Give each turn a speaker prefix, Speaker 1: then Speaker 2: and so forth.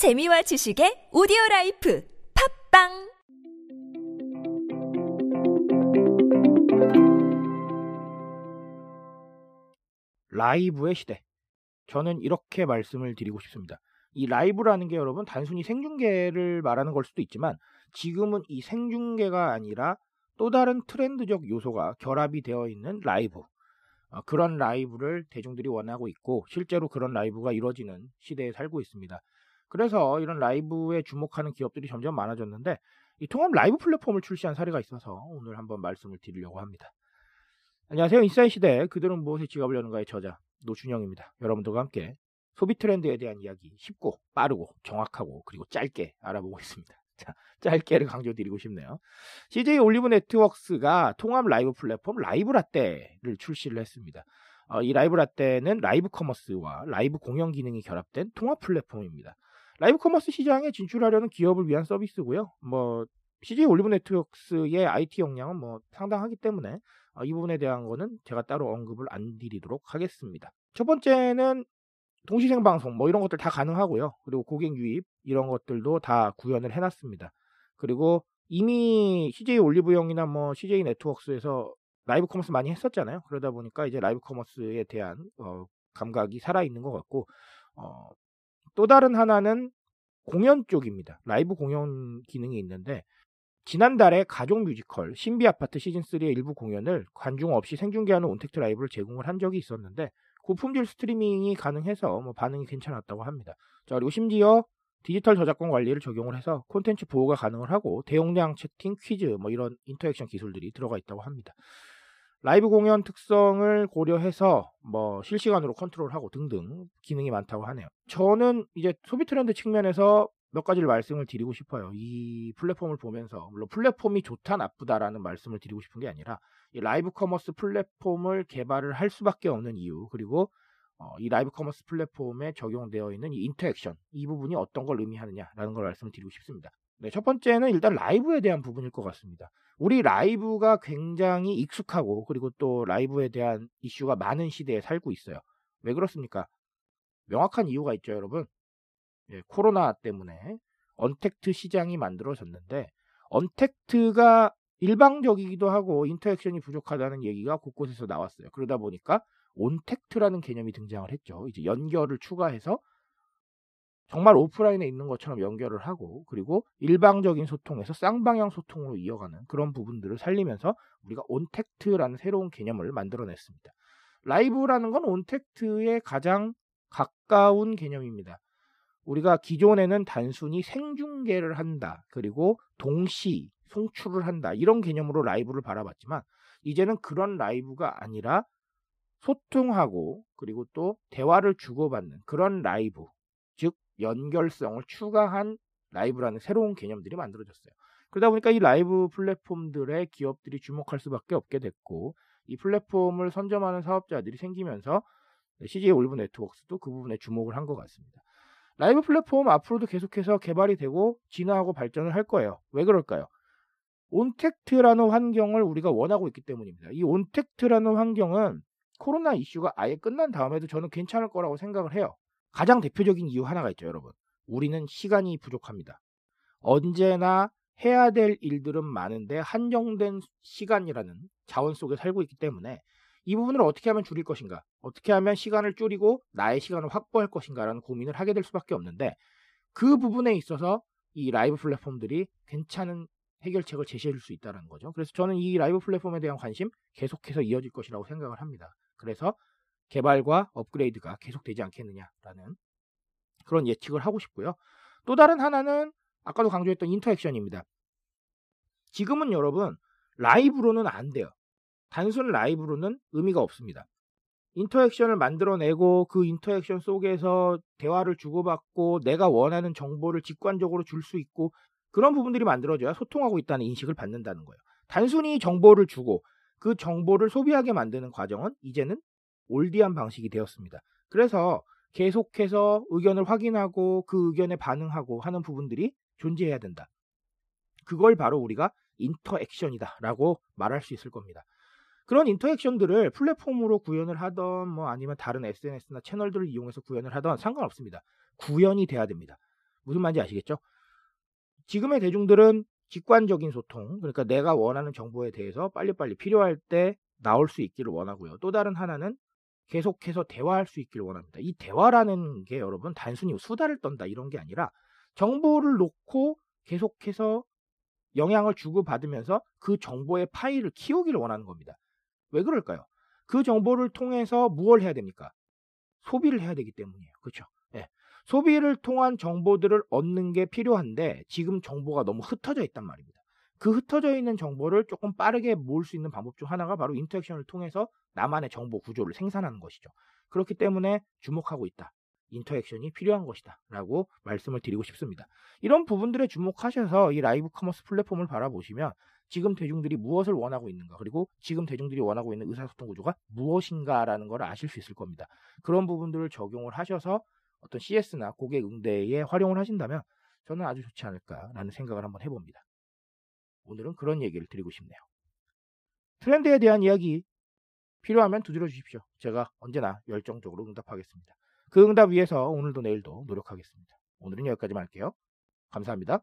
Speaker 1: 재미와 지식의 오디오 라이프 팟빵
Speaker 2: 라이브의 시대. 저는 이렇게 말씀을 드리고 싶습니다. 이 라이브라는 게 여러분 단순히 생중계를 말하는 걸 수도 있지만 지금은 이 생중계가 아니라 또 다른 트렌드적 요소가 결합이 되어 있는 라이브. 어, 그런 라이브를 대중들이 원하고 있고 실제로 그런 라이브가 이루어지는 시대에 살고 있습니다. 그래서 이런 라이브에 주목하는 기업들이 점점 많아졌는데 이 통합 라이브 플랫폼을 출시한 사례가 있어서 오늘 한번 말씀을 드리려고 합니다. 안녕하세요. 인싸의 시대 그들은 무엇에 지갑을 여는가의 저자 노준영입니다. 여러분들과 함께 소비 트렌드에 대한 이야기 쉽고 빠르고 정확하고 그리고 짧게 알아보고 있습니다. 자, 짧게를 강조드리고 싶네요. CJ 올리브 네트워크스가 통합 라이브 플랫폼 라이브 라떼를 출시를 했습니다. 어, 이 라이브 라떼는 라이브 커머스와 라이브 공연 기능이 결합된 통합 플랫폼입니다. 라이브 커머스 시장에 진출하려는 기업을 위한 서비스고요. 뭐 CJ 올리브 네트워크스의 IT 역량은 뭐 상당하기 때문에 어, 이 부분에 대한 거는 제가 따로 언급을 안 드리도록 하겠습니다. 첫 번째는 동시 생방송 뭐 이런 것들 다 가능하고요. 그리고 고객 유입 이런 것들도 다 구현을 해놨습니다. 그리고 이미 CJ 올리브영이나 뭐 CJ 네트워크스에서 라이브 커머스 많이 했었잖아요. 그러다 보니까 이제 라이브 커머스에 대한 어, 감각이 살아 있는 것 같고 어, 또 다른 하나는 공연 쪽입니다. 라이브 공연 기능이 있는데 지난달에 가족 뮤지컬 신비 아파트 시즌 3의 일부 공연을 관중 없이 생중계하는 온택트 라이브를 제공을 한 적이 있었는데 고품질 스트리밍이 가능해서 뭐 반응이 괜찮았다고 합니다. 자, 그리고 심지어 디지털 저작권 관리를 적용을 해서 콘텐츠 보호가 가능을 하고 대용량 채팅, 퀴즈 뭐 이런 interaction 기술들이 들어가 있다고 합니다. 라이브 공연 특성을 고려해서 뭐 실시간으로 컨트롤하고 등등 기능이 많다고 하네요. 저는 이제 소비 트렌드 측면에서 몇 가지를 말씀을 드리고 싶어요. 이 플랫폼을 보면서 물론 플랫폼이 좋다 나쁘다라는 말씀을 드리고 싶은 게 아니라 이 라이브 커머스 플랫폼을 개발을 할 수밖에 없는 이유 그리고 어, 이 라이브 커머스 플랫폼에 적용되어 있는 이 interaction 이 부분이 어떤 걸 의미하느냐라는 걸 말씀을 드리고 싶습니다. 네, 첫 번째는 일단 라이브에 대한 부분일 것 같습니다. 우리 라이브가 굉장히 익숙하고 그리고 또 라이브에 대한 이슈가 많은 시대에 살고 있어요. 왜 그렇습니까? 명확한 이유가 있죠, 여러분. 예, 코로나 때문에 언택트 시장이 만들어졌는데 언택트가 일방적이기도 하고 인터액션이 부족하다는 얘기가 곳곳에서 나왔어요. 그러다 보니까 온택트라는 개념이 등장을 했죠. 이제 연결을 추가해서 정말 오프라인에 있는 것처럼 연결을 하고 그리고 일방적인 소통에서 쌍방향 소통으로 이어가는 그런 부분들을 살리면서 우리가 온택트라는 새로운 개념을 만들어냈습니다. 라이브라는 건 온택트에 가장 가까운 개념입니다. 우리가 기존에는 단순히 생중계를 한다. 그리고 동시 송출을 한다. 이런 개념으로 라이브를 바라봤지만 이제는 그런 라이브가 아니라 소통하고 그리고 또 대화를 주고받는 그런 라이브, 즉 연결성을 추가한 라이브라는 새로운 개념들이 만들어졌어요. 그러다 보니까 이 라이브 플랫폼들의 기업들이 주목할 수밖에 없게 됐고 이 플랫폼을 선점하는 사업자들이 생기면서 CJ 올리브 네트워크스도 그 부분에 주목을 한 것 같습니다. 라이브 플랫폼 앞으로도 계속해서 개발이 되고 진화하고 발전을 할 거예요. 왜 그럴까요? 온택트라는 환경을 우리가 원하고 있기 때문입니다. 이 온택트라는 환경은 코로나 이슈가 아예 끝난 다음에도 저는 괜찮을 거라고 생각을 해요. 가장 대표적인 이유 하나가 있죠, 여러분. 우리는 시간이 부족합니다. 언제나 해야 될 일들은 많은데 한정된 시간이라는 자원 속에 살고 있기 때문에 이 부분을 어떻게 하면 줄일 것인가, 어떻게 하면 시간을 줄이고 나의 시간을 확보할 것인가라는 고민을 하게 될 수밖에 없는데 그 부분에 있어서 이 라이브 플랫폼들이 괜찮은 해결책을 제시해 줄 수 있다는 거죠. 그래서 저는 이 라이브 플랫폼에 대한 관심 계속해서 이어질 것이라고 생각을 합니다. 그래서 개발과 업그레이드가 계속되지 않겠느냐라는 그런 예측을 하고 싶고요. 또 다른 하나는 아까도 강조했던 인터액션입니다. 지금은 여러분 라이브로는 안 돼요. 단순 라이브로는 의미가 없습니다. 인터액션을 만들어내고 그 인터액션 속에서 대화를 주고받고 내가 원하는 정보를 직관적으로 줄 수 있고 그런 부분들이 만들어져야 소통하고 있다는 인식을 받는다는 거예요. 단순히 정보를 주고 그 정보를 소비하게 만드는 과정은 이제는 올디한 방식이 되었습니다. 그래서 계속해서 의견을 확인하고 그 의견에 반응하고 하는 부분들이 존재해야 된다. 그걸 바로 우리가 인터액션이다라고 말할 수 있을 겁니다. 그런 인터액션들을 플랫폼으로 구현을 하던 뭐 아니면 다른 SNS나 채널들을 이용해서 구현을 하던 상관없습니다. 구현이 돼야 됩니다. 무슨 말인지 아시겠죠? 지금의 대중들은 직관적인 소통, 그러니까 내가 원하는 정보에 대해서 빨리빨리 필요할 때 나올 수 있기를 원하고요. 또 다른 하나는 계속해서 대화할 수 있기를 원합니다. 이 대화라는 게 여러분 단순히 수다를 떤다 이런 게 아니라 정보를 놓고 계속해서 영향을 주고받으면서 그 정보의 파일을 키우기를 원하는 겁니다. 왜 그럴까요? 그 정보를 통해서 무엇을 해야 됩니까? 소비를 해야 되기 때문이에요. 그렇죠? 네. 소비를 통한 정보들을 얻는 게 필요한데 지금 정보가 너무 흩어져 있단 말입니다. 그 흩어져 있는 정보를 조금 빠르게 모을 수 있는 방법 중 하나가 바로 interaction을 통해서 나만의 정보 구조를 생산하는 것이죠. 그렇기 때문에 주목하고 있다. interaction이 필요한 것이다. 라고 말씀을 드리고 싶습니다. 이런 부분들에 주목하셔서 이 라이브 커머스 플랫폼을 바라보시면 지금 대중들이 무엇을 원하고 있는가 그리고 지금 대중들이 원하고 있는 의사소통 구조가 무엇인가라는 걸 아실 수 있을 겁니다. 그런 부분들을 적용을 하셔서 어떤 CS나 고객 응대에 활용을 하신다면 저는 아주 좋지 않을까라는 생각을 한번 해봅니다. 오늘은 그런 얘기를 드리고 싶네요. 트렌드에 대한 이야기 필요하면 두드려 주십시오. 제가 언제나 열정적으로 응답하겠습니다. 그 응답 위해서 오늘도 내일도 노력하겠습니다. 오늘은 여기까지만 할게요. 감사합니다.